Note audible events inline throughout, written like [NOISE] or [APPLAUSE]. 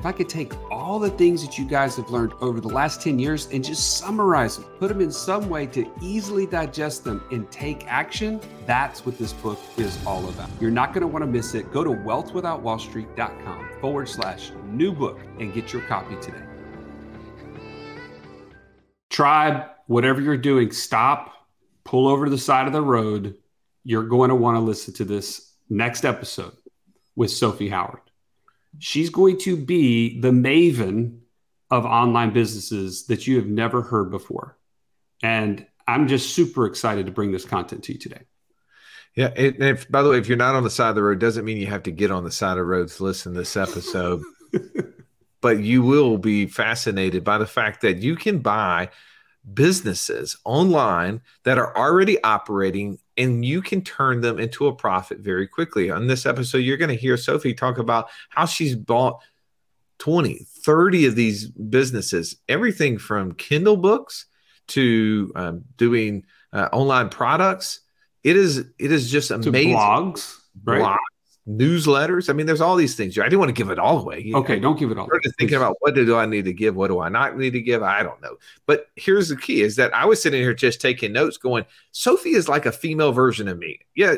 if I could take all the things that you guys have learned over the last 10 years and just summarize them, put them in some way to easily digest them and take action, that's what this book is all about. You're not going to want to miss it. Go to wealthwithoutwallstreet.com forward slash new book and get your copy today. Tribe, whatever you're doing, stop, pull over to the side of the road. You're going to want to listen to this next episode with Sophie Howard she's going to be the maven of online businesses that you have never heard before. And I'm just super excited to bring this content to you today. Yeah. And if, by the way, if you're not on the side of the road, doesn't mean you have to get on the side of the road to listen to this episode. [LAUGHS] but you will be fascinated by the fact that you can buy businesses online that are already operating and you can turn them into a profit very quickly. On this episode, you're going to hear Sophie talk about how she's bought 20, 30 of these businesses, everything from Kindle books to um, doing uh, online products. It is it is just amazing. To blogs, right? Blogs, newsletters. I mean, there's all these things. I didn't want to give it all away. Okay, don't give it all. Started thinking about what do I need to give, what do I not need to give. I don't know. But here's the key: is that I was sitting here just taking notes, going, Sophie is like a female version of me. Yeah,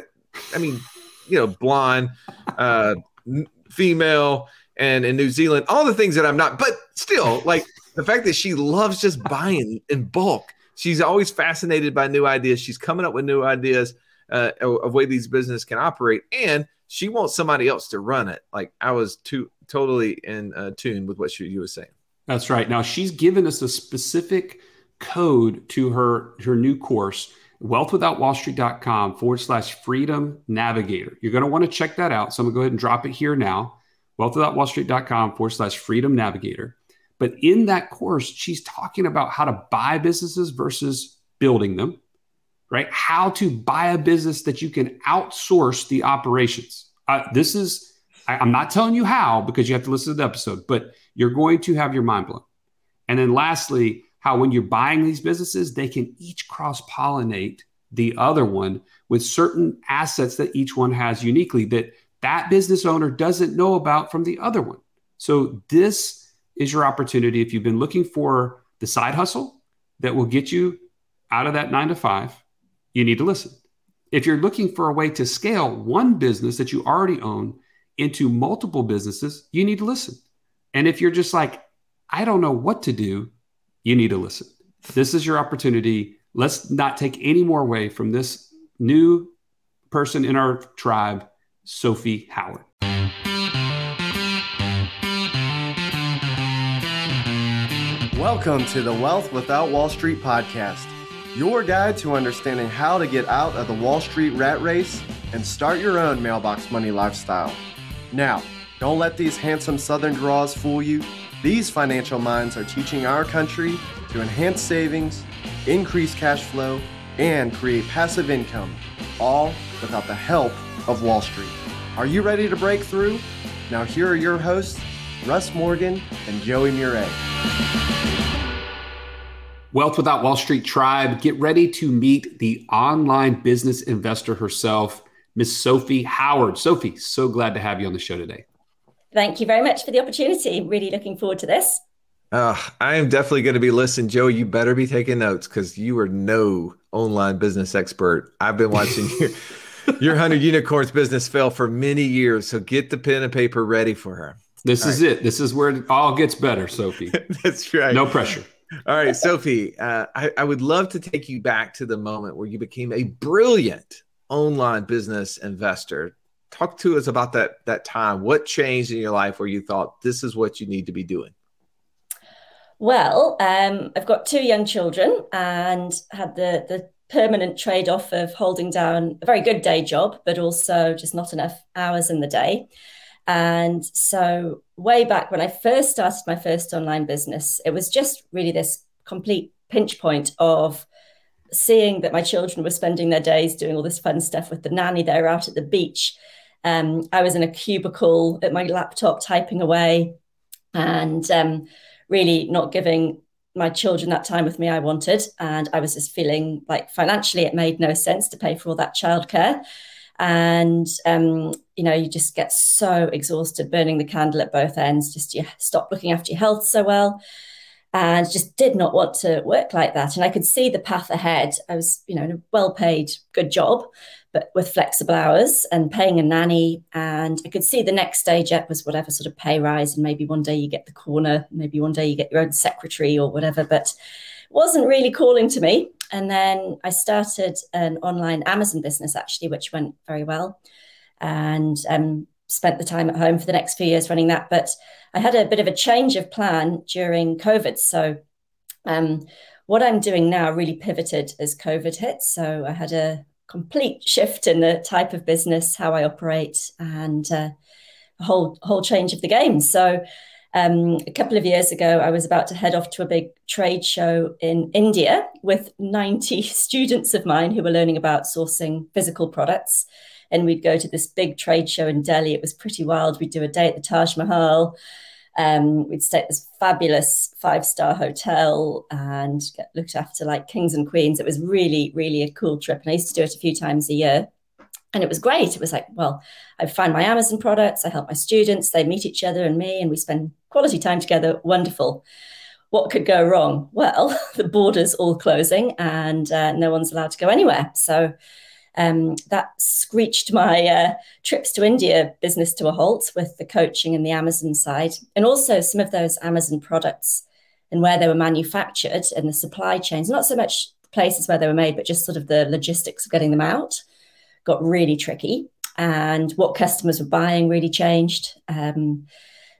I mean, you know, blonde, uh, female, and in New Zealand, all the things that I'm not. But still, like the fact that she loves just buying in bulk. She's always fascinated by new ideas. She's coming up with new ideas uh, of way these business can operate, and she wants somebody else to run it. Like I was too totally in uh, tune with what she, you were saying. That's right. Now she's given us a specific code to her her new course, wealthwithoutwallstreet.com forward slash freedom navigator. You're going to want to check that out. So I'm going to go ahead and drop it here now. Wealthwithoutwallstreet.com forward slash freedom navigator. But in that course, she's talking about how to buy businesses versus building them right? How to buy a business that you can outsource the operations. Uh, this is, I, I'm not telling you how because you have to listen to the episode, but you're going to have your mind blown. And then lastly, how when you're buying these businesses, they can each cross pollinate the other one with certain assets that each one has uniquely that that business owner doesn't know about from the other one. So this is your opportunity if you've been looking for the side hustle that will get you out of that 9 to 5 you need to listen. If you're looking for a way to scale one business that you already own into multiple businesses, you need to listen. And if you're just like, I don't know what to do, you need to listen. This is your opportunity. Let's not take any more away from this new person in our tribe, Sophie Howard. Welcome to the Wealth Without Wall Street podcast your guide to understanding how to get out of the Wall Street rat race and start your own mailbox money lifestyle. Now, don't let these handsome Southern draws fool you. These financial minds are teaching our country to enhance savings, increase cash flow, and create passive income, all without the help of Wall Street. Are you ready to break through? Now, here are your hosts, Russ Morgan and Joey Mure. Wealth Without Wall Street Tribe, get ready to meet the online business investor herself, Miss Sophie Howard. Sophie, so glad to have you on the show today. Thank you very much for the opportunity. Really looking forward to this. Uh, I am definitely going to be listening. Joe, you better be taking notes because you are no online business expert. I've been watching your, [LAUGHS] your 100 Unicorns business fail for many years. So get the pen and paper ready for her. This all is right. it. This is where it all gets better, Sophie. [LAUGHS] That's right. No pressure. All right, Sophie, uh, I, I, would love to take you back to the moment where you became a brilliant online business investor. Talk to us about that that time. What changed in your life where you thought this is what you need to be doing? Well, um, I've got two young children and had the the permanent trade off of holding down a very good day job, but also just not enough hours in the day. And so, way back when I first started my first online business, it was just really this complete pinch point of seeing that my children were spending their days doing all this fun stuff with the nanny. They were out at the beach. Um, I was in a cubicle at my laptop typing away and um, really not giving my children that time with me I wanted. And I was just feeling like financially it made no sense to pay for all that childcare. And, um, you know, you just get so exhausted burning the candle at both ends, just you stop looking after your health so well and just did not want to work like that. And I could see the path ahead. I was, you know, in a well paid, good job, but with flexible hours and paying a nanny. And I could see the next stage up was whatever sort of pay rise. And maybe one day you get the corner, maybe one day you get your own secretary or whatever, but wasn't really calling to me. And then I started an online Amazon business actually, which went very well. And um, spent the time at home for the next few years running that. But I had a bit of a change of plan during COVID. So um, what I'm doing now really pivoted as COVID hit. So I had a complete shift in the type of business, how I operate, and uh, a whole whole change of the game. So um, a couple of years ago, I was about to head off to a big trade show in India with 90 [LAUGHS] students of mine who were learning about sourcing physical products and we'd go to this big trade show in Delhi. It was pretty wild. We'd do a day at the Taj Mahal. Um, we'd stay at this fabulous five star hotel and get looked after like kings and queens. It was really, really a cool trip. And I used to do it a few times a year. And it was great. It was like, well, I find my Amazon products, I help my students, they meet each other and me, and we spend quality time together. Wonderful. What could go wrong? Well, [LAUGHS] the borders all closing and uh, no one's allowed to go anywhere. So um, that screeched my uh, trips to India business to a halt with the coaching and the Amazon side, and also some of those Amazon products and where they were manufactured and the supply chains, not so much places where they were made, but just sort of the logistics of getting them out got really tricky. And what customers were buying really changed. Um,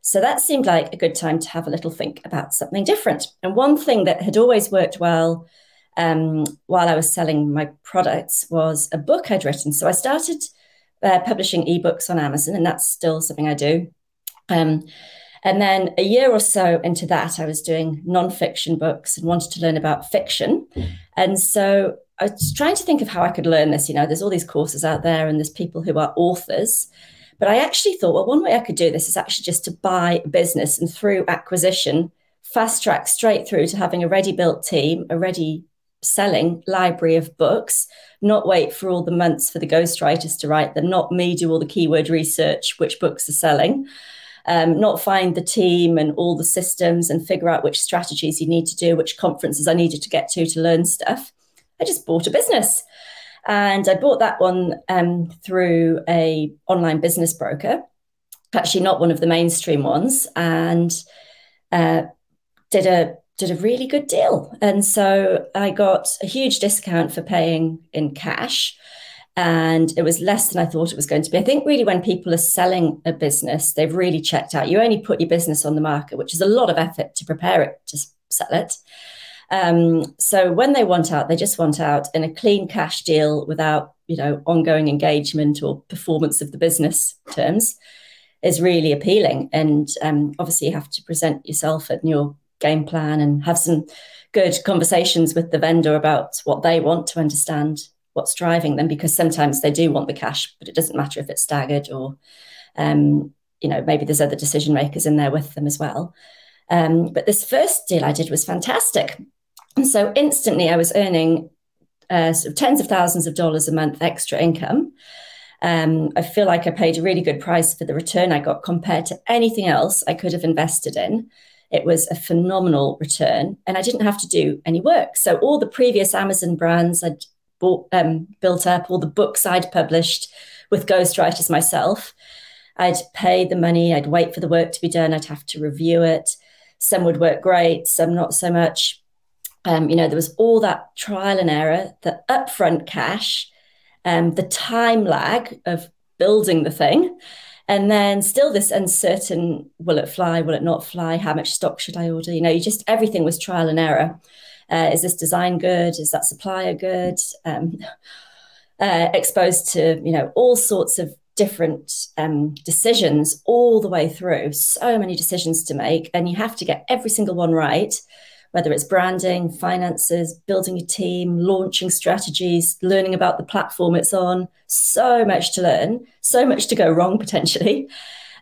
so that seemed like a good time to have a little think about something different. And one thing that had always worked well um, while I was selling my products was a book I'd written. So I started uh, publishing ebooks on Amazon, and that's still something I do. Um, and then a year or so into that, I was doing nonfiction books and wanted to learn about fiction. And so I was trying to think of how I could learn this. You know, there's all these courses out there, and there's people who are authors. But I actually thought, well, one way I could do this is actually just to buy a business and through acquisition, fast track straight through to having a ready built team, a ready selling library of books, not wait for all the months for the ghostwriters to write them, not me do all the keyword research, which books are selling, um, not find the team and all the systems and figure out which strategies you need to do, which conferences I needed to get to to learn stuff. I just bought a business. And I bought that one um, through a online business broker, actually not one of the mainstream ones, and uh, did a did a really good deal. And so I got a huge discount for paying in cash. And it was less than I thought it was going to be. I think really when people are selling a business, they've really checked out. You only put your business on the market, which is a lot of effort to prepare it to sell it. Um, so when they want out, they just want out in a clean cash deal without, you know, ongoing engagement or performance of the business terms is really appealing. And um, obviously, you have to present yourself and your game plan and have some good conversations with the vendor about what they want to understand what's driving them because sometimes they do want the cash but it doesn't matter if it's staggered or um, you know maybe there's other decision makers in there with them as well um, but this first deal i did was fantastic and so instantly i was earning uh, sort of tens of thousands of dollars a month extra income um, I feel like I paid a really good price for the return I got compared to anything else I could have invested in. It was a phenomenal return, and I didn't have to do any work. So all the previous Amazon brands I'd bought, um, built up, all the books I'd published with ghostwriters myself, I'd pay the money, I'd wait for the work to be done, I'd have to review it. Some would work great, some not so much. Um, you know, there was all that trial and error, the upfront cash, um, the time lag of building the thing, and then still this uncertain will it fly will it not fly how much stock should i order? You know you just everything was trial and error. Uh, is this design good? Is that supplier good? Um, [LAUGHS] uh, exposed to you know all sorts of different um, decisions all the way through so many decisions to make and you have to get every single one right whether it's branding, finances, building a team, launching strategies, learning about the platform it's on. So much to learn, so much to go wrong [LAUGHS] potentially.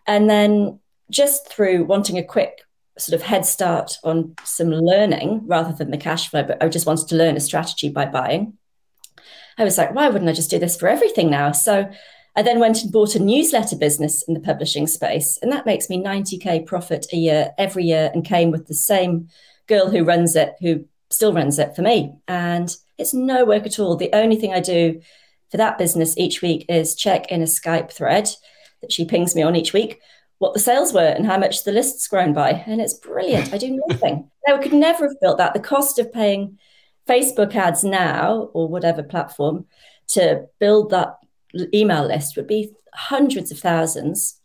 And then just through wanting a quick sort of head start on some learning rather than the cash flow, but I just wanted to learn a strategy by buying. I was like, why wouldn't I just do this for everything now? So I then went and bought a newsletter business in the publishing space, and that makes me 90k profit a year every year, and came with the same girl who runs it, who still runs it for me. And it's no work at all. The only thing I do for that business each week is check in a Skype thread that she pings me on each week what the sales were and how much the list's grown by. And it's brilliant. I do [LAUGHS] nothing. I could never have built that. The cost of paying Facebook ads now or whatever platform to build that email list would be hundreds of thousands.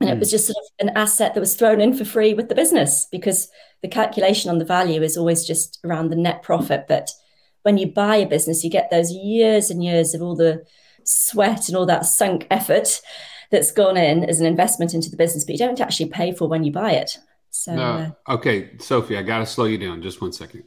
And it was hmm. just sort of an asset that was thrown in for free with the business because the calculation on the value is always just around the net profit. But when you buy a business, you get those years and years of all the sweat and all that sunk effort that's gone in as an investment into the business, but you don't actually pay for when you buy it. So, no. uh, okay, Sophie, I got to slow you down just one second.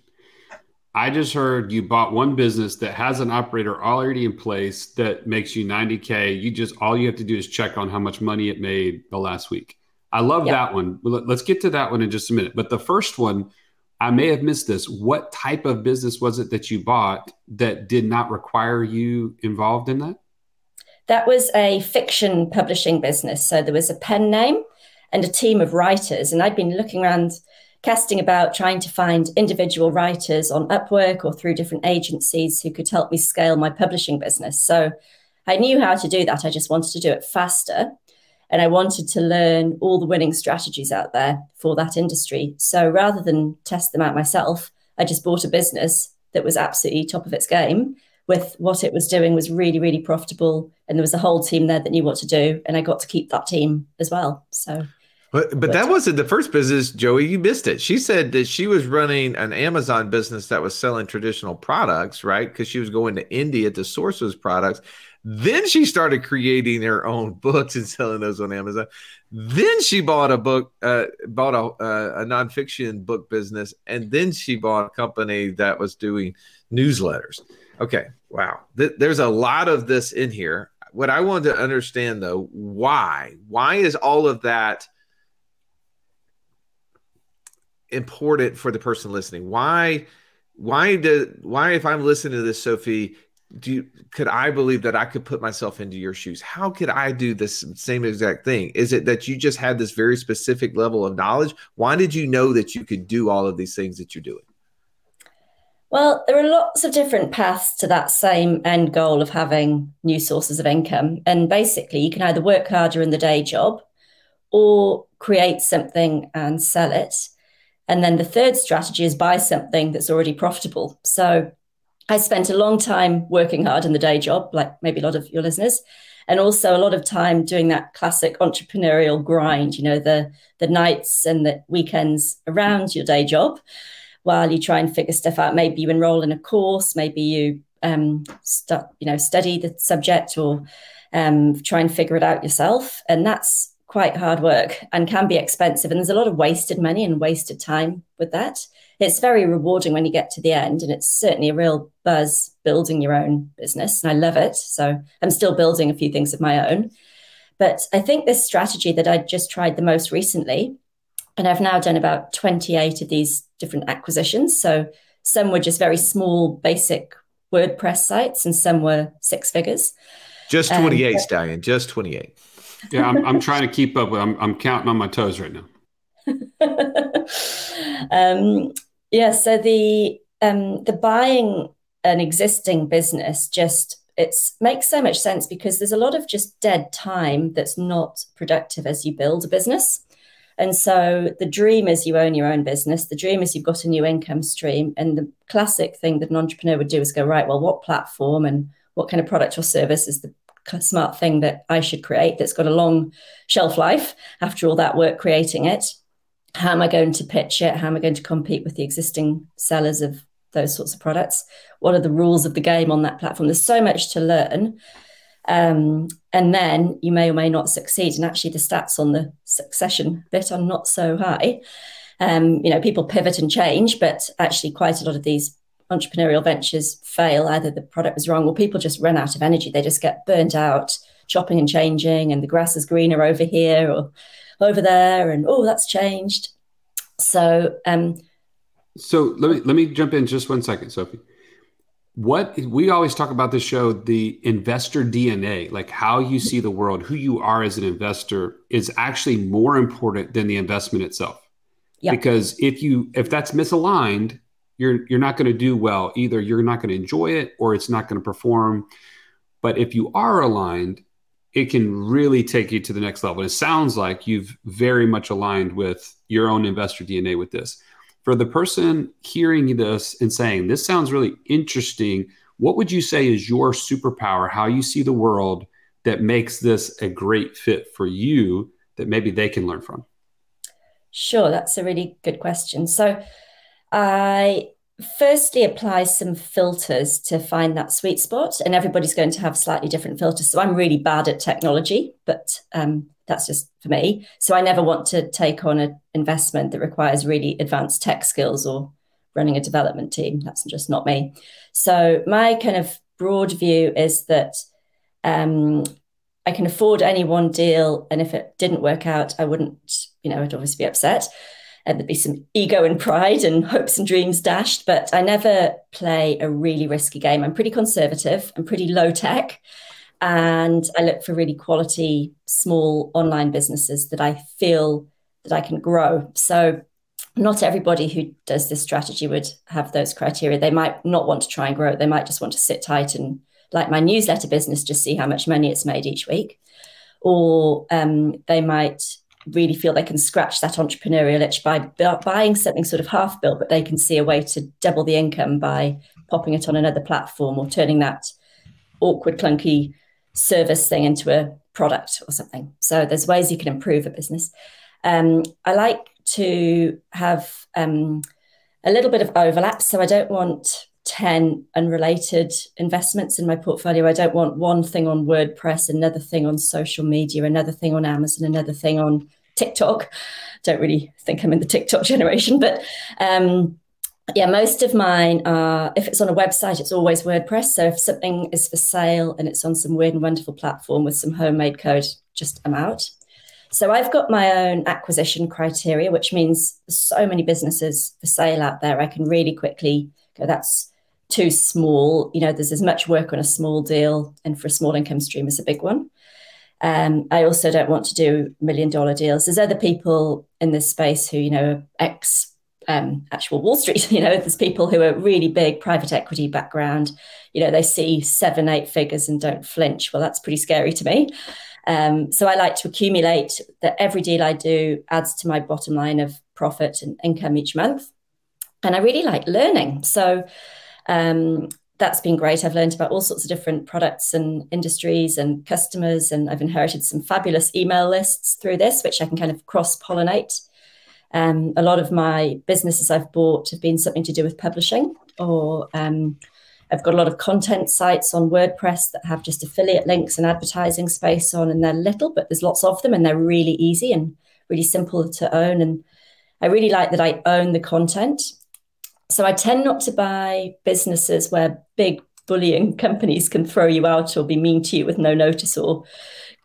I just heard you bought one business that has an operator already in place that makes you 90K. You just, all you have to do is check on how much money it made the last week. I love yep. that one. Let's get to that one in just a minute. But the first one, I may have missed this. What type of business was it that you bought that did not require you involved in that? That was a fiction publishing business. So there was a pen name and a team of writers. And I'd been looking around casting about trying to find individual writers on Upwork or through different agencies who could help me scale my publishing business. So I knew how to do that. I just wanted to do it faster. And I wanted to learn all the winning strategies out there for that industry. So rather than test them out myself, I just bought a business that was absolutely top of its game with what it was doing was really, really profitable. And there was a whole team there that knew what to do. And I got to keep that team as well. So but, but that wasn't the first business, Joey. You missed it. She said that she was running an Amazon business that was selling traditional products, right? Because she was going to India to source those products. Then she started creating her own [LAUGHS] books and selling those on Amazon. Then she bought a book, uh, bought a, uh, a nonfiction book business, and then she bought a company that was doing newsletters. Okay, wow. Th- there's a lot of this in here. What I wanted to understand though, why? Why is all of that important for the person listening? Why? Why did? Why, if I'm listening to this, Sophie, do you, could I believe that I could put myself into your shoes? How could I do this same exact thing? Is it that you just had this very specific level of knowledge? Why did you know that you could do all of these things that you're doing? Well, there are lots of different paths to that same end goal of having new sources of income. And basically, you can either work harder in the day job or create something and sell it. And then the third strategy is buy something that's already profitable. So I spent a long time working hard in the day job, like maybe a lot of your listeners, and also a lot of time doing that classic entrepreneurial grind, you know, the the nights and the weekends around your day job while you try and figure stuff out. Maybe you enroll in a course, maybe you um, you know study the subject or um, try and figure it out yourself, and that's quite hard work and can be expensive. And there's a lot of wasted money and wasted time with that. It's very rewarding when you get to the end, and it's certainly a real buzz building your own business, and I love it. So I'm still building a few things of my own. But I think this strategy that I just tried the most recently and I've now done about 28 of these different acquisitions. So some were just very small, basic WordPress sites, and some were six figures. Just 28, um, Stallion, just 28. Yeah, I'm, I'm trying to keep up. I'm, I'm counting on my toes right now. [LAUGHS] um, yeah, so the um, the buying an existing business just it makes so much sense because there's a lot of just dead time that's not productive as you build a business. And so the dream is you own your own business. The dream is you've got a new income stream. And the classic thing that an entrepreneur would do is go, right, well, what platform and what kind of product or service is the smart thing that I should create that's got a long shelf life after all that work creating it? How am I going to pitch it? How am I going to compete with the existing sellers of those sorts of products? What are the rules of the game on that platform? There's so much to learn. Um, and then you may or may not succeed. And actually, the stats on the succession bit are not so high. Um, you know, people pivot and change, but actually, quite a lot of these entrepreneurial ventures fail. Either the product was wrong, or people just run out of energy. They just get burnt out, chopping and changing, and the grass is greener over here or over there, and oh, that's changed. So, um, so let me let me jump in just one second, Sophie. What we always talk about this show, the investor DNA, like how you see the world, who you are as an investor, is actually more important than the investment itself. Yeah. Because if you if that's misaligned, you're you're not going to do well. Either you're not going to enjoy it or it's not going to perform. But if you are aligned, it can really take you to the next level. And it sounds like you've very much aligned with your own investor DNA with this. For the person hearing this and saying, This sounds really interesting, what would you say is your superpower, how you see the world that makes this a great fit for you that maybe they can learn from? Sure, that's a really good question. So, I firstly apply some filters to find that sweet spot, and everybody's going to have slightly different filters. So I'm really bad at technology, but um, that's just for me. So I never want to take on an investment that requires really advanced tech skills or running a development team. That's just not me. So my kind of broad view is that um, I can afford any one deal, and if it didn't work out, I wouldn't, you know, I'd obviously be upset and there'd be some ego and pride and hopes and dreams dashed. But I never play a really risky game. I'm pretty conservative. I'm pretty low tech. And I look for really quality, small online businesses that I feel that I can grow. So not everybody who does this strategy would have those criteria. They might not want to try and grow. They might just want to sit tight and, like my newsletter business, just see how much money it's made each week. Or um, they might really feel they can scratch that entrepreneurial itch by buying something sort of half built, but they can see a way to double the income by popping it on another platform or turning that awkward, clunky service thing into a product or something. So there's ways you can improve a business. Um, I like to have um, a little bit of overlap. So I don't want 10 unrelated investments in my portfolio. I don't want one thing on WordPress, another thing on social media, another thing on Amazon, another thing on TikTok. Don't really think I'm in the TikTok [LAUGHS] generation, but um, yeah, most of mine are, if it's on a website, it's always WordPress. So if something is for sale and it's on some weird and wonderful platform with some homemade code, just I'm out. So I've got my own acquisition criteria, which means so many businesses for sale out there. I can really quickly go, that's too small. You know, there's as much work on a small deal and for a small income stream as a big one. Um, I also don't want to do million dollar deals. There's other people in this space who, you know, ex um, actual Wall Street. [LAUGHS] You know, there's people who are really big private equity background. You know, they see seven, eight figures and don't flinch. Well, that's pretty scary to me. Um, so I like to accumulate that every deal I do adds to my bottom line of profit and income each month. And I really like learning. So um, that's been great. I've learned about all sorts of different products and industries and customers, and I've inherited some fabulous email lists through this, which I can kind of cross pollinate. Um, a lot of my businesses I've bought have been something to do with publishing, or um, I've got a lot of content sites on WordPress that have just affiliate links and advertising space on, and they're little, but there's lots of them, and they're really easy and really simple to own. And I really like that I own the content so I tend not to buy businesses where big bullying [LAUGHS] companies can throw you out or be mean to you with no notice or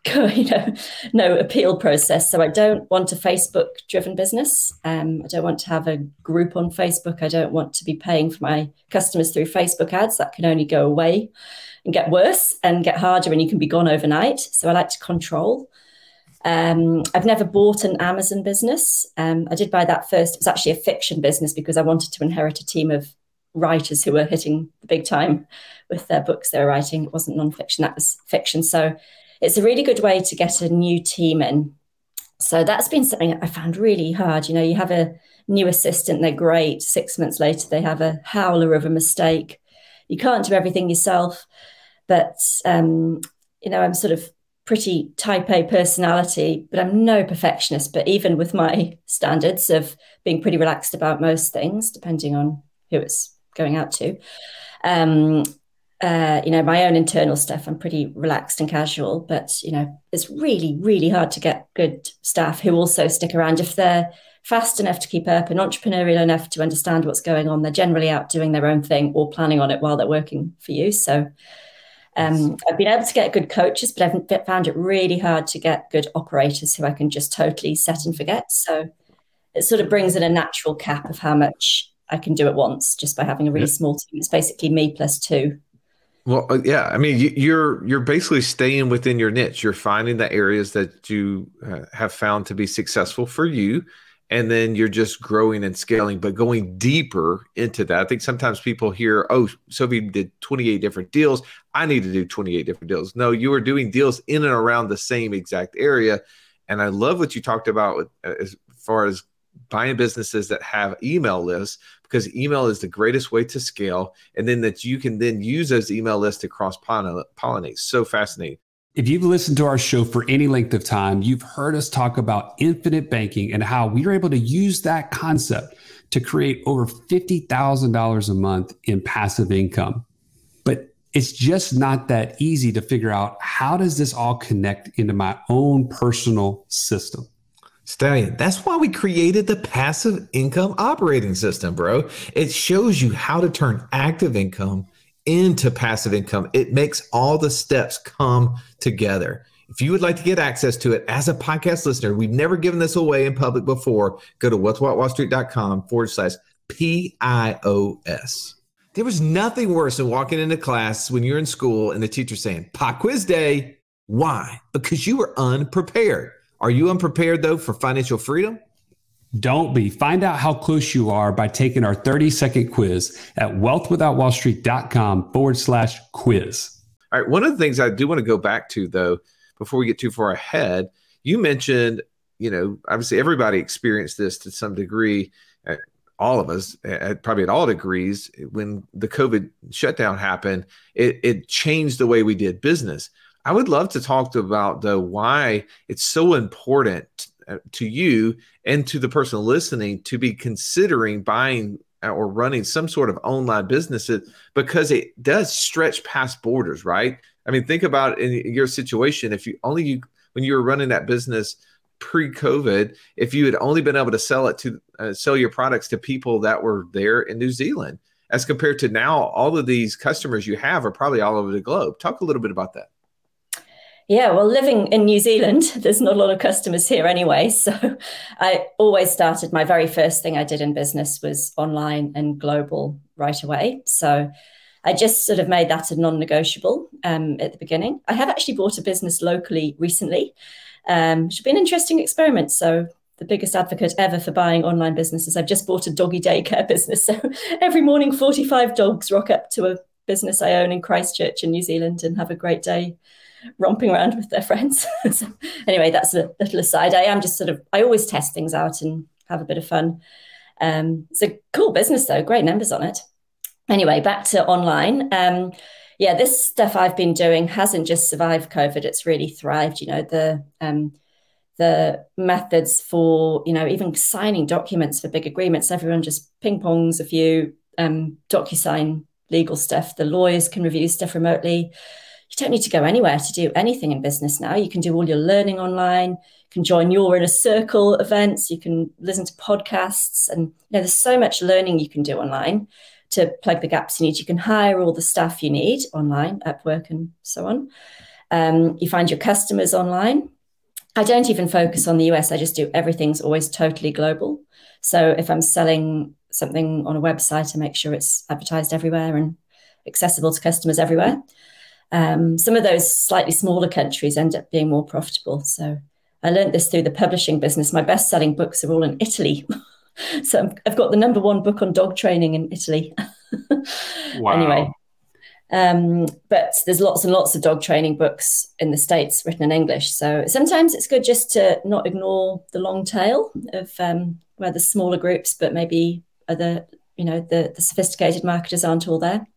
[LAUGHS] you know no appeal process. So i don't want a facebook driven business. Um, i don't want to have a group on facebook. I don't want to be paying for my customers through facebook ads. That can only go away and get worse and get harder and you can be gone overnight. So i like to control um, I've never bought an Amazon business. Um, I did buy that first. It was actually a fiction business because I wanted to inherit a team of writers who were hitting the big time with their books they were writing. It wasn't nonfiction, that was fiction. So it's a really good way to get a new team in. So that's been something I found really hard. You know, you have a new assistant, they're great. Six months later, they have a howler of a mistake. You can't do everything yourself. But, um, you know, I'm sort of pretty type A personality, but I'm no perfectionist. But even with my standards of being pretty relaxed about most things, depending on who it's going out to, um, uh, you know, my own internal stuff, I'm pretty relaxed and casual. But you know, it's really, really hard to get good staff who also stick around if they're fast enough to keep up and entrepreneurial enough to understand what's going on. They're generally out doing their own thing or planning on it while they're working for you. So um, I've been able to get good coaches, but I've found it really hard to get good operators who I can just totally set and forget. So it sort of brings in a natural cap of how much I can do at once just by having a really yeah. small team. It's basically me plus two. Well, uh, yeah, I mean, you, are you're basically staying within your niche. You're finding the areas that you uh, have found to be successful for you, and then you're just growing and scaling, but going deeper into that. I think sometimes people hear, "Oh, Sophie did 28 different deals. I need to do 28 different deals." No, you are doing deals in and around the same exact area, and I love what you talked about uh, as far as buying businesses that have email lists because email is the greatest way to scale and then that you can then use those email lists to cross pollinate so fascinating if you've listened to our show for any length of time you've heard us talk about infinite banking and how we are able to use that concept to create over $50000 a month in passive income but it's just not that easy to figure out how does this all connect into my own personal system Stallion, that's why we created the passive income operating system, bro. It shows you how to turn active income into passive income. It makes all the steps come together. If you would like to get access to it as a podcast listener, we've never given this away in public before. Go to wealthwithoutwallstreet.com forward slash PIOS. There was nothing worse than walking into class when you're in school and the teacher saying, Pop quiz day. Why? Because you were unprepared. Are you unprepared though for financial freedom? Don't be. Find out how close you are by taking our 30 second quiz at wealthwithoutwallstreet.com forward slash quiz. All right. One of the things I do want to go back to though, before we get too far ahead, you mentioned, you know, obviously everybody experienced this to some degree. Uh, all of us, uh, probably at all degrees, when the COVID shutdown happened, it, it changed the way we did business. I would love to talk about though why it's so important to you and to the person listening to be considering buying uh, or running some sort of online business because it does stretch past borders, right? I mean, think about in your situation if you only you when you were running that business pre-COVID, if you had only been able to sell it to uh, sell your products to people that were there in New Zealand, as compared to now, all of these customers you have are probably all over the globe. Talk a little bit about that. Yeah, well, living in New Zealand, [LAUGHS] there's not a lot of customers here anyway. So I always started my very first thing I did in business was online and global right away. So I just sort of made that a non negotiable um, at the beginning. I have actually bought a business locally recently, um, which has been an interesting experiment. So the biggest advocate ever for buying online businesses. I've just bought a doggy daycare [LAUGHS] business. So every morning, 45 dogs rock up to a business I own in Christchurch in New Zealand and have a great day romping around with their friends. [LAUGHS] so anyway, that's a little aside. I am just sort of I always test things out and have a bit of fun. Um, it's a cool business though, great numbers on it. Anyway, back to online. Um, yeah, this stuff I've been doing hasn't just survived COVID; it's really thrived. You know, the um, the methods for you know even signing documents for big agreements. Everyone just ping pongs a few um, DocuSign legal stuff. The lawyers can review stuff remotely don't need to go anywhere to do anything in business now. You can do all your learning online, you can join your inner circle events, you can listen to podcasts, and you know, there's so much learning you can do online to plug the gaps you need. You can hire all the staff you need online, Upwork and so on. Um, you find your customers online. I don't even focus on the US. I just do everything's always totally global. So if I'm selling something on a website, I make sure it's advertised everywhere and accessible to customers everywhere. Um, some of those slightly smaller countries end up being more profitable. So I learned this through the publishing business. My best selling books are all in Italy. [LAUGHS] so I've got the number one book on dog training in Italy. [LAUGHS] wow. Anyway, um, but there's lots and lots of dog training books in the States written in English. So sometimes it's good just to not ignore the long tail of um, where the smaller groups, but maybe other, you know, the, the sophisticated marketers aren't all there.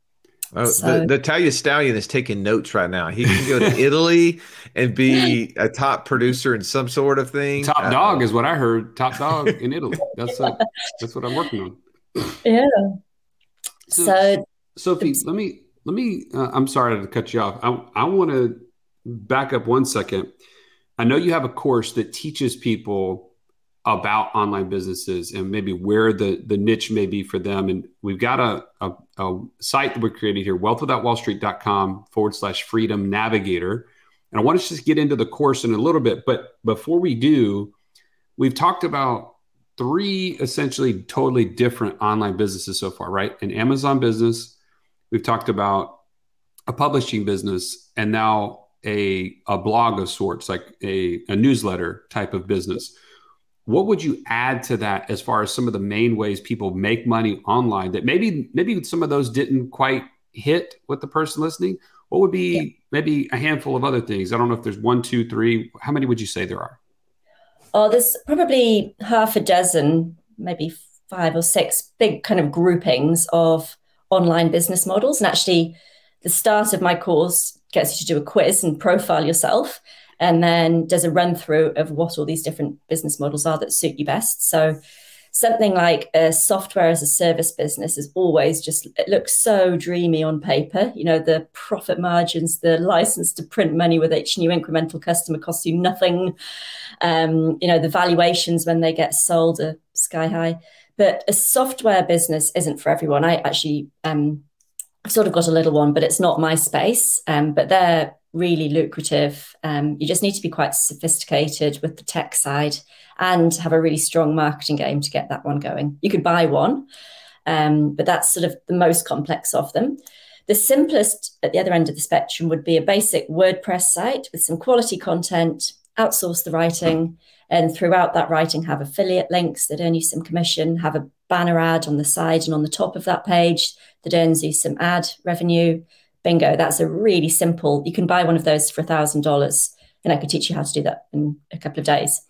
Oh, so, the, the Italian stallion is taking notes right now. He can go to [LAUGHS] Italy and be a top producer in some sort of thing. Top uh, dog is what I heard. Top dog in Italy. That's a, that's what I'm working on. [LAUGHS] Yeah. So, so Sophie, let me let me. Uh, I'm sorry to cut you off. I I want to back up one second. I know you have a course that teaches people about online businesses and maybe where the the niche may be for them. And we've got a, a, a site that we created here, wealthwithoutwallstreet.com forward slash freedom navigator. And I want to just get into the course in a little bit. But before we do, we've talked about three essentially totally different online businesses so far, right? An Amazon business, we've talked about a publishing business, and now a, a blog of sorts, like a, a newsletter type of business what would you add to that as far as some of the main ways people make money online that maybe maybe some of those didn't quite hit with the person listening? What would be yeah. maybe a handful of other things? I don't know if there's one two three. How many would you say there are? Oh there's probably half a dozen maybe five or six big kind of groupings of online business models. And actually the start of my course gets you to do a quiz and profile yourself and then does a run through of what all these different business models are that suit you best. So something like a software as a service business is always just it looks so dreamy on paper. You know the profit margins the license to print money with each new incremental customer costs you nothing. Um, you know the valuations when they get sold are sky high. But a software business isn't for everyone. I actually um, i've sort of got a little one but it's not my space um, but they're really lucrative. Um, you just need to be quite sophisticated with the tech side and have a really strong marketing game to get that one going. You could buy one, um, but that's sort of the most complex of them. The simplest at the other end of the spectrum would be a basic WordPress site with some quality content, outsource the writing, and throughout that writing have affiliate links that earn you some commission, have a banner ad on the side and on the top of that page that earns you some ad revenue bingo, that's a really simple, you can buy one of those for a $1,000 and I could teach you how to do that in a couple of days.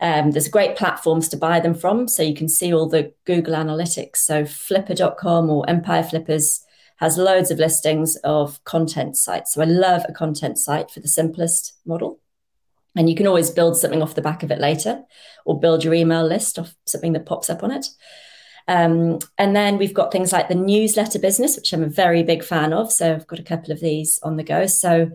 Um, there's great platforms to buy them from. So you can see all the Google Analytics. So Flippa.com or Empire Flippers has loads of listings of content sites. So I love a content site for the simplest model. And you can always build something off the back of it later or build your email list of something that pops up on it. Um, and then we've got things like the newsletter business, which I'm a very big fan of. So I've got a couple of these on the go. So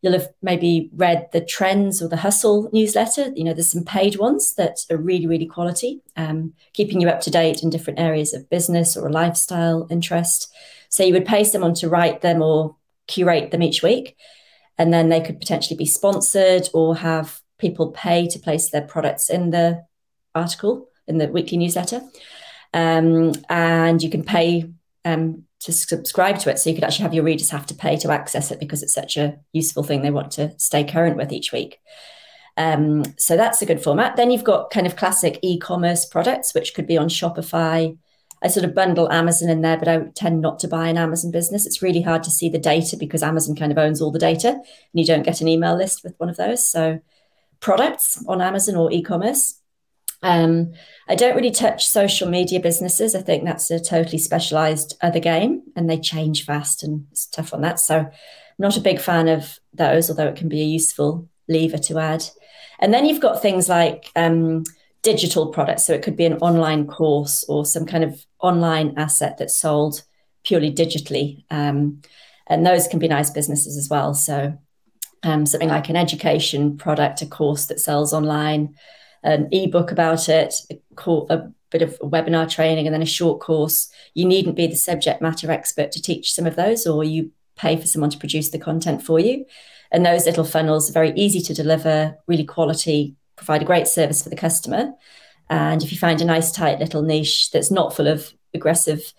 you'll have maybe read the Trends or the Hustle newsletter. You know, there's some paid ones that are really, really quality, um, keeping you up to date in different areas of business or a lifestyle interest. So you would pay someone to write them or curate them each week. And then they could potentially be sponsored or have people pay to place their products in the article in the weekly newsletter um, and you can pay um, to subscribe to it. So you could actually have your readers have to pay to access it because it's such a useful thing they want to stay current with each week. Um, so that's a good format. Then you've got kind of classic e-commerce products, which could be on Shopify. I sort of bundle Amazon in there, but I tend not to buy an Amazon business. It's really hard to see the data because Amazon kind of owns all the data, and you don't get an email list with one of those. So products on Amazon or e-commerce. Um, I don't really touch social media businesses. I think that's a totally specialized other game and they change fast and it's tough on that. So, I'm not a big fan of those, although it can be a useful lever to add. And then you've got things like um, digital products. So, it could be an online course or some kind of online asset that's sold purely digitally. Um, and those can be nice businesses as well. So, um, something like an education product, a course that sells online an ebook about it, a, a bit of webinar training, and then a short course. You needn't be the subject matter expert to teach some of those, or you pay for someone to produce the content for you. And those little funnels are very easy to deliver, really quality, provide a great service for the customer. And if you find a nice, tight little niche that's not full of aggressive,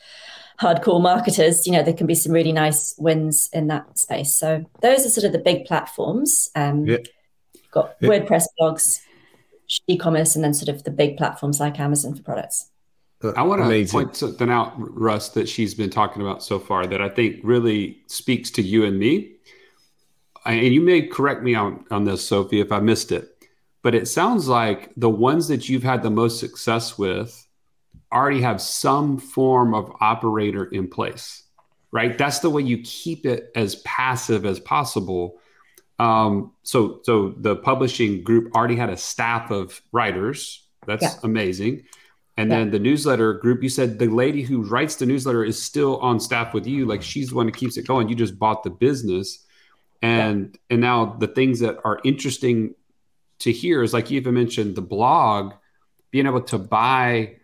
hardcore marketers, you know, there can be some really nice wins in that space. So those are sort of the big platforms. Um, yeah. Got. WordPress blogs, e-commerce and then sort of the big platforms like Amazon for products. Uh, I want to point something out, Russ, that she's been talking about so far that I think really speaks to you and me. And you may correct me on, on this, Sophie, if I missed it. But it sounds like the ones that you've had the most success with already have some form of operator in place, right? That's the way you keep it as passive as possible um, so so the publishing group already had a staff of writers. That's yeah. amazing. And yeah. then the newsletter group, you said the lady who writes the newsletter is still on staff with you. Like she's the one who keeps it going. You just bought the business. And yeah. and now the things that are interesting to hear is like you even mentioned the blog. being able to buy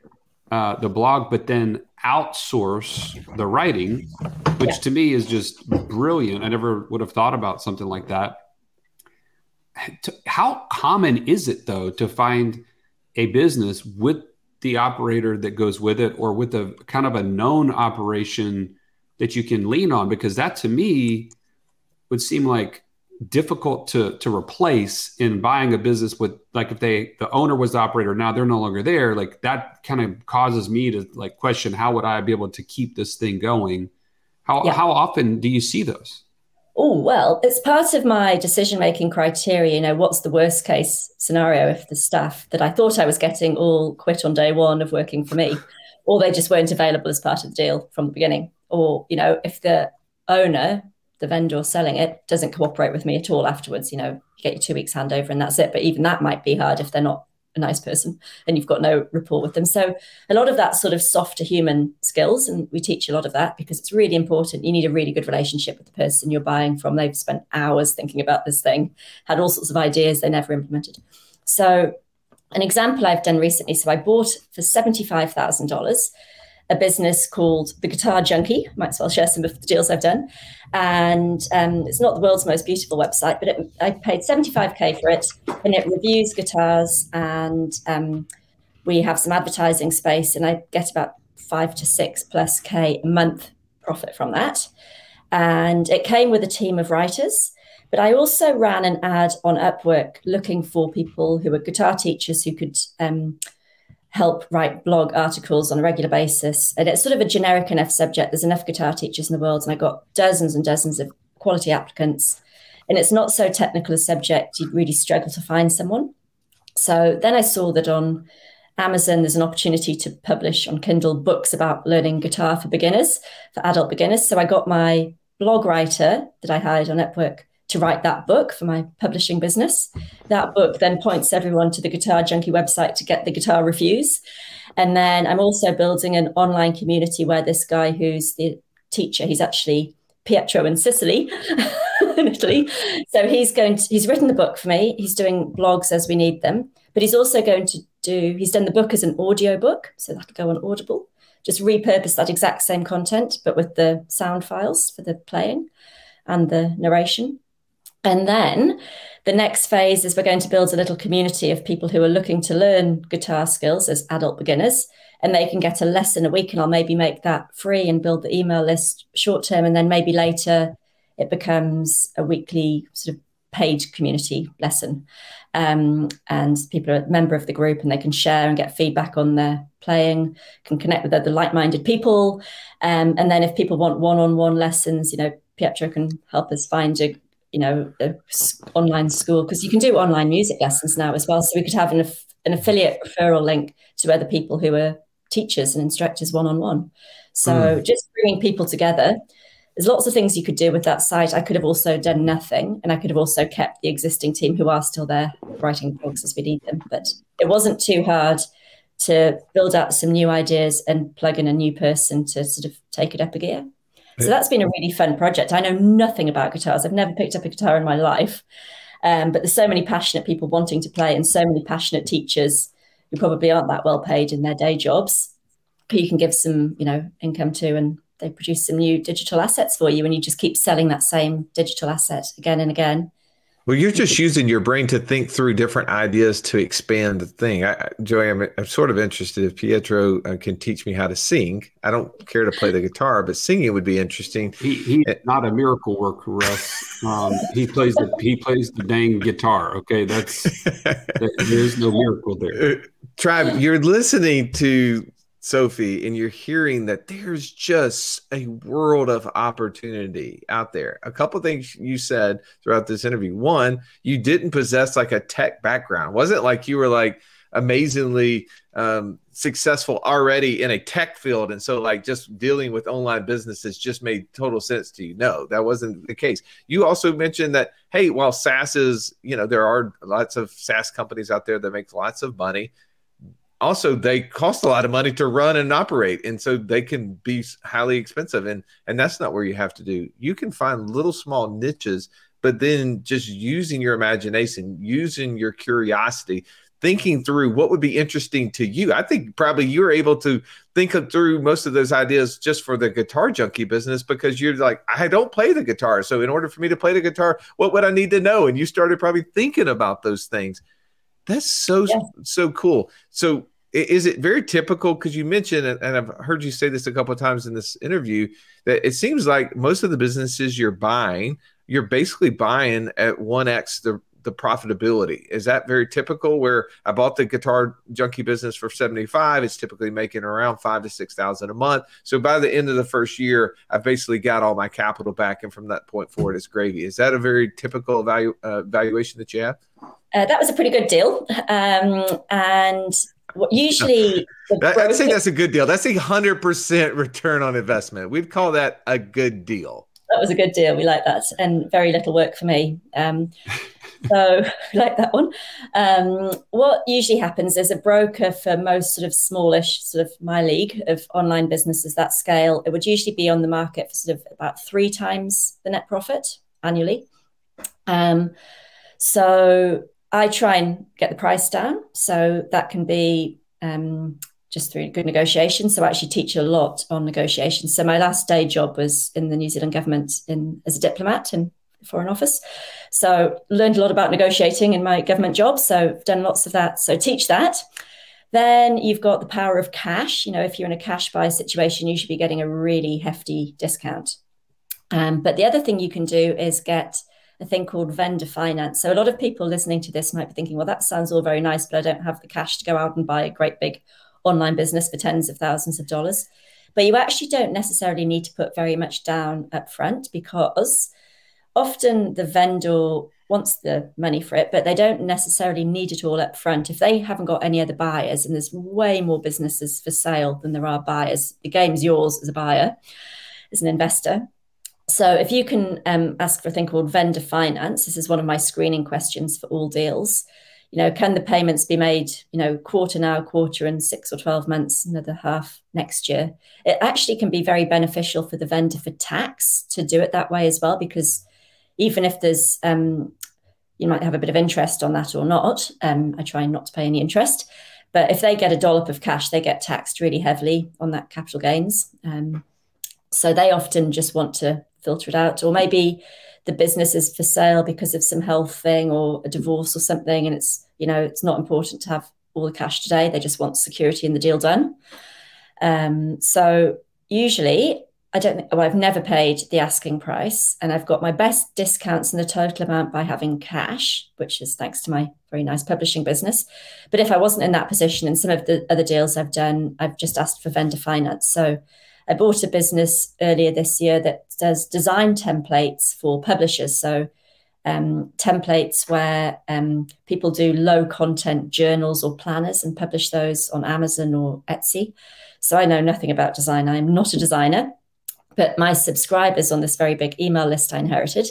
uh, the blog, but then outsource the writing, which yeah. to me is just brilliant. I never would have thought about something like that. How common is it though to find a business with the operator that goes with it or with a kind of a known operation that you can lean on? Because that to me would seem like difficult to to replace in buying a business with like if they the owner was the operator now they're no longer there like that kind of causes me to like question how would i be able to keep this thing going how yeah. how often do you see those oh well it's part of my decision making criteria you know what's the worst case scenario if the staff that i thought i was getting all quit on day one of working for me [LAUGHS] or they just weren't available as part of the deal from the beginning or you know if the owner the vendor selling it doesn't cooperate with me at all afterwards. You know, you get your two weeks handover and that's it. But even that might be hard if they're not a nice person and you've got no rapport with them. So a lot of that sort of softer human skills, and we teach a lot of that because it's really important. You need a really good relationship with the person you're buying from. They've spent hours thinking about this thing, had all sorts of ideas they never implemented. So an example I've done recently. So I bought for seventy-five thousand dollars a business called The Guitar Junkie. Might as well share some of the deals I've done. And um, it's not the world's most beautiful website, but it, I paid 75K for it and it reviews guitars. And um, we have some advertising space, and I get about five to six plus K a month profit from that. And it came with a team of writers. But I also ran an ad on Upwork looking for people who were guitar teachers who could um, help write blog articles on a regular basis. And it's sort of a generic enough subject. There's enough guitar teachers in the world, and I got dozens and dozens of quality applicants. And it's not so technical a subject, you'd really struggle to find someone. So then I saw that on Amazon, there's an opportunity to publish on Kindle books about learning guitar for beginners, for adult beginners. So I got my blog writer that I hired on Upwork to write that book for my publishing business. That book then points everyone to the Guitar Junkie website to get the guitar reviews. And then I'm also building an online community where this guy who's the teacher, he's actually Pietro in Sicily, [LAUGHS] in Italy. So he's going to, he's written the book for me. He's doing blogs as we need them, but he's also going to do, he's done the book as an audio book. So that'll go on Audible. Just repurpose that exact same content, but with the sound files for the playing and the narration. And then the next phase is we're going to build a little community of people who are looking to learn guitar skills as adult beginners. And they can get a lesson a week, and I'll maybe make that free and build the email list short term. And then maybe later it becomes a weekly sort of paid community lesson. Um, and people are a member of the group and they can share and get feedback on their playing, can connect with other like minded people. Um, and then if people want one on one lessons, you know, Pietro can help us find a you know, online school because you can do online music lessons now as well. So we could have an, an affiliate referral link to other people who are teachers and instructors one on one. So mm. just bringing people together. There's lots of things you could do with that site. I could have also done nothing, and I could have also kept the existing team who are still there writing blogs as we need them. But it wasn't too hard to build out some new ideas and plug in a new person to sort of take it up a gear. So that's been a really fun project. I know nothing about guitars. I've never picked up a guitar in my life. Um, but there's so many passionate people wanting to play and so many passionate teachers who probably aren't that well paid in their day jobs who you can give some, you know, income to and they produce some new digital assets for you and you just keep selling that same digital asset again and again well, you're just using your brain to think through different ideas to expand the thing. I, Joey, I'm, I'm sort of interested if Pietro uh, can teach me how to sing. I don't care to play the guitar, but singing would be interesting. He, he's uh, not a miracle worker, Russ. Um, he plays the he plays the dang guitar. Okay, that's [LAUGHS] there's no miracle there. Uh, Tribe, you're listening to Sophie, and you're hearing that there's just a world of opportunity out there. A couple things you said throughout this interview. One, you didn't possess like a tech background. Wasn't like you were like amazingly um, successful already in a tech field, and so like just dealing with online businesses just made total sense to you. No, that wasn't the case. You also mentioned that hey, while SaaS is you know there are lots of SaaS companies out there that make lots of money also they cost a lot of money to run and operate and so they can be highly expensive and and that's not where you have to do you can find little small niches but then just using your imagination using your curiosity thinking through what would be interesting to you. I think probably you're able to think through most of those ideas just for the guitar junkie business because you're like, I don't play the guitar. So in order for me to play the guitar, what would I need to know? And you started probably thinking about those things. That's so yeah. so cool. So is it very typical because you mentioned and i've heard you say this a couple of times in this interview that it seems like most of the businesses you're buying you're basically buying at 1x the the profitability. Is that very typical where I bought the guitar junkie business for 75, it's typically making around five to 6,000 a month. So by the end of the first year, I've basically got all my capital back. And from that point forward, it's gravy. Is that a very typical value, uh, valuation that you have? Uh, that was a pretty good deal. Um, and usually [LAUGHS] I'd say that's a good deal. That's a hundred percent return on investment. We'd call that a good deal. That was a good deal. We like that, and very little work for me. Um, so [LAUGHS] like that one. Um, what usually happens is a broker for most sort of smallish, sort of my league of online businesses that scale, it would usually be on the market for sort of about three times the net profit annually. Um, so I try and get the price down. So that can be um, just through good negotiation. So I actually teach a lot on negotiation. So my last day job was in the New Zealand government in as a diplomat in the Foreign Office. So learned a lot about negotiating in my government job. So I've done lots of that. So teach that. Then you've got the power of cash. You know, if you're in a cash buy situation, you should be getting a really hefty discount. Um, but the other thing you can do is get a thing called vendor finance. So a lot of people listening to this might be thinking, well, that sounds all very nice, but I don't have the cash to go out and buy a great big online business for tens of thousands of dollars. But you actually don't necessarily need to put very much down up front because often the vendor wants the money for it, but they don't necessarily need it all up front. If they haven't got any other buyers, and there's way more businesses for sale than there are buyers, the game's yours as a buyer, as an investor. So if you can um, ask for a thing called vendor finance, this is one of my screening questions for all deals. You know, can the payments be made, you know, quarter now, quarter in six or 12 months, another half next year? It actually can be very beneficial for the vendor for tax to do it that way as well, because even if there's um, you might have a bit of interest on that or not. Um, I try not to pay any interest, but if they get a dollop of cash, they get taxed really heavily on that capital gains. Um, so they often just want to filter it out, or maybe the business is for sale because of some health thing or a divorce or something, and it's you know it's not important to have all the cash today. They just want security in the deal done. Um, so usually I don't think, well, I've never paid the asking price, and I've got my best discounts in the total amount by having cash, which is thanks to my very nice publishing business. But if I wasn't in that position, in some of the other deals I've done, I've just asked for vendor finance. So I bought a business earlier this year that does design templates for publishers. So um, templates where um, people do low content journals or planners and publish those on Amazon or Etsy. So I know nothing about design. I'm not a designer. But my subscribers on this very big email list I inherited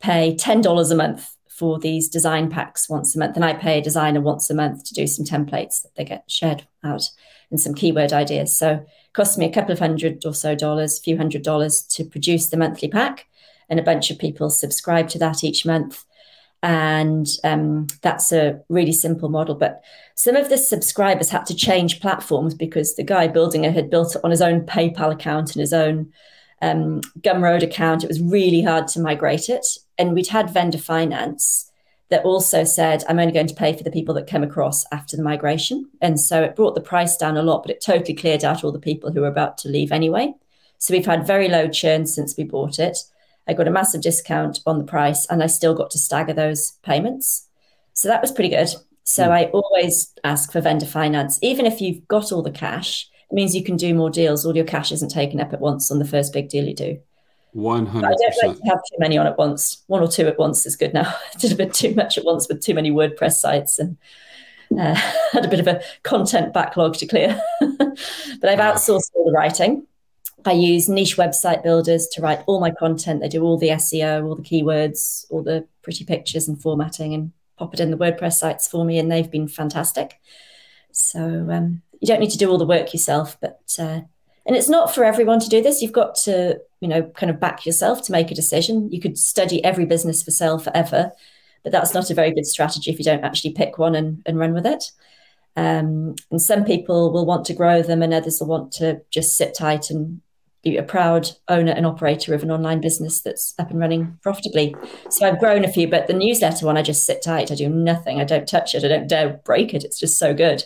pay $10 a month for these design packs once a month. And I pay a designer once a month to do some templates that they get shared out and some keyword ideas. So it costs me a couple of hundred or so dollars, a few hundred dollars to produce the monthly pack. And a bunch of people subscribe to that each month. And um, that's a really simple model. But some of the subscribers had to change platforms because the guy building it had built it on his own PayPal account and his own um, Gumroad account. It was really hard to migrate it. And we'd had vendor finance that also said, I'm only going to pay for the people that came across after the migration. And so it brought the price down a lot, but it totally cleared out all the people who were about to leave anyway. So we've had very low churn since we bought it. I got a massive discount on the price and I still got to stagger those payments. So that was pretty good. So mm. I always ask for vendor finance, even if you've got all the cash it means you can do more deals. All your cash isn't taken up at once on the first big deal you do. One hundred. I don't like to have too many on at once. One or two at once is good now. [LAUGHS] I did a bit too much at once with too many WordPress sites and uh, [LAUGHS] had a bit of a content backlog to clear. [LAUGHS] but I've outsourced all the writing. I use niche website builders to write all my content. They do all the SEO, all the keywords, all the pretty pictures and formatting, and pop it in the WordPress sites for me, and they've been fantastic. So um, you don't need to do all the work yourself, but uh, and it's not for everyone to do this. You've got to, you know, kind of back yourself to make a decision. You could study every business for sale forever, but that's not a very good strategy if you don't actually pick one and, and run with it. Um, and some people will want to grow them, and others will want to just sit tight and be a proud owner and operator of an online business that's up and running profitably. So I've grown a few, but the newsletter one, I just sit tight. I do nothing. I don't touch it. I don't dare break it. It's just so good.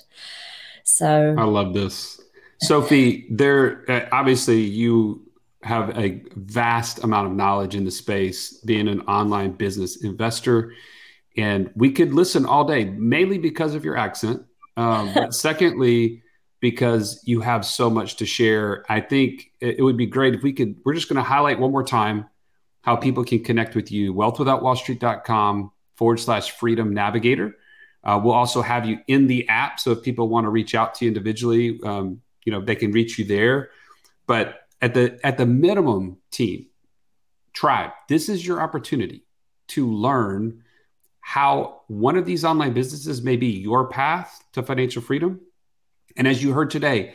So I love this. Sophie, there uh, obviously you have a vast amount of knowledge in the space, being an online business investor. And we could listen all day, mainly because of your accent. Um, but [LAUGHS] secondly, because you have so much to share. I think it, would be great if we could. We're just going to highlight one more time how people can connect with you wealthwithoutwallstreet.com forward slash freedom navigator. Uh, we'll also have you in the app. So if people want to reach out to you individually, um, you know, they can reach you there. But at the at the minimum team tribe this is your opportunity to learn how one of these online businesses may be your path to financial freedom. And as you heard today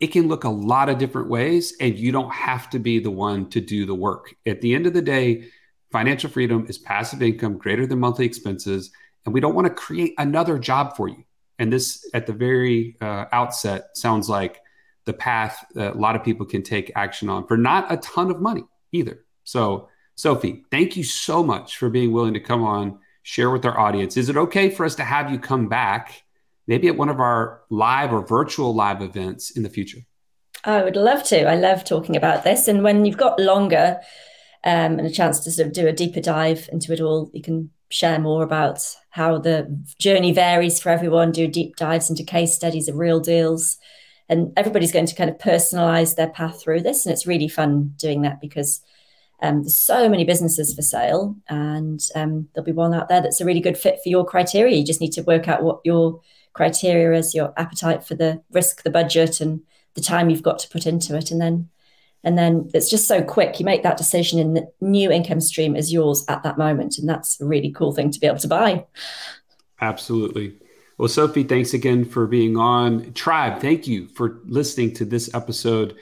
it can look a lot of different ways and you don't have to be the one to do the work. At the end of the day financial freedom is passive income greater than monthly expenses and we don't want to create another job for you. And this at the very uh, outset sounds like the path that a lot of people can take action on for not a ton of money either. So, Sophie, thank you so much for being willing to come on, share with our audience. Is it okay for us to have you come back, maybe at one of our live or virtual live events in the future? I would love to. I love talking about this. And when you've got longer um, and a chance to sort of do a deeper dive into it all, you can share more about how the journey varies for everyone, do deep dives into case studies of real deals and everybody's going to kind of personalize their path through this. And it's really fun doing that because um, there's so many businesses for sale and um, there'll be one out there that's a really good fit for your criteria. You just need to work out what your criteria is your appetite for the risk the budget and the time you've got to put into it. And then and then it's just so quick. You make that decision and the new income stream is yours at that moment. And that's a really cool thing to be able to buy. Absolutely well, Sophie, thanks again for being on. Tribe, thank you for listening to this episode.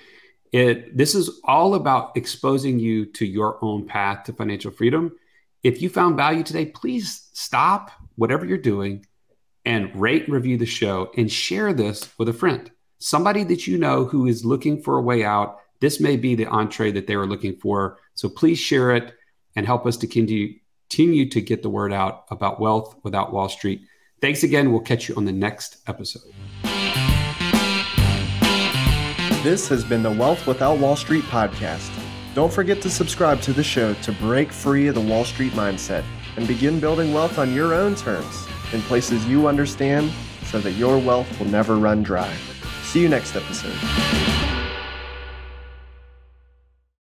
It this is all about exposing you to your own path to financial freedom. If you found value today, please stop whatever you're doing and rate and review the show and share this with a friend. Somebody that you know who is looking for a way out. This may be the entree that they were looking for. So please share it and help us to continue, continue to get the word out about wealth without Wall Street. Thanks again. We'll catch you on the next episode. This has been the Wealth Without Wall Street podcast. Don't forget to subscribe to the show to break free of the Wall Street mindset and begin building wealth on your own terms in places you understand so that your wealth will never run dry. See you next episode.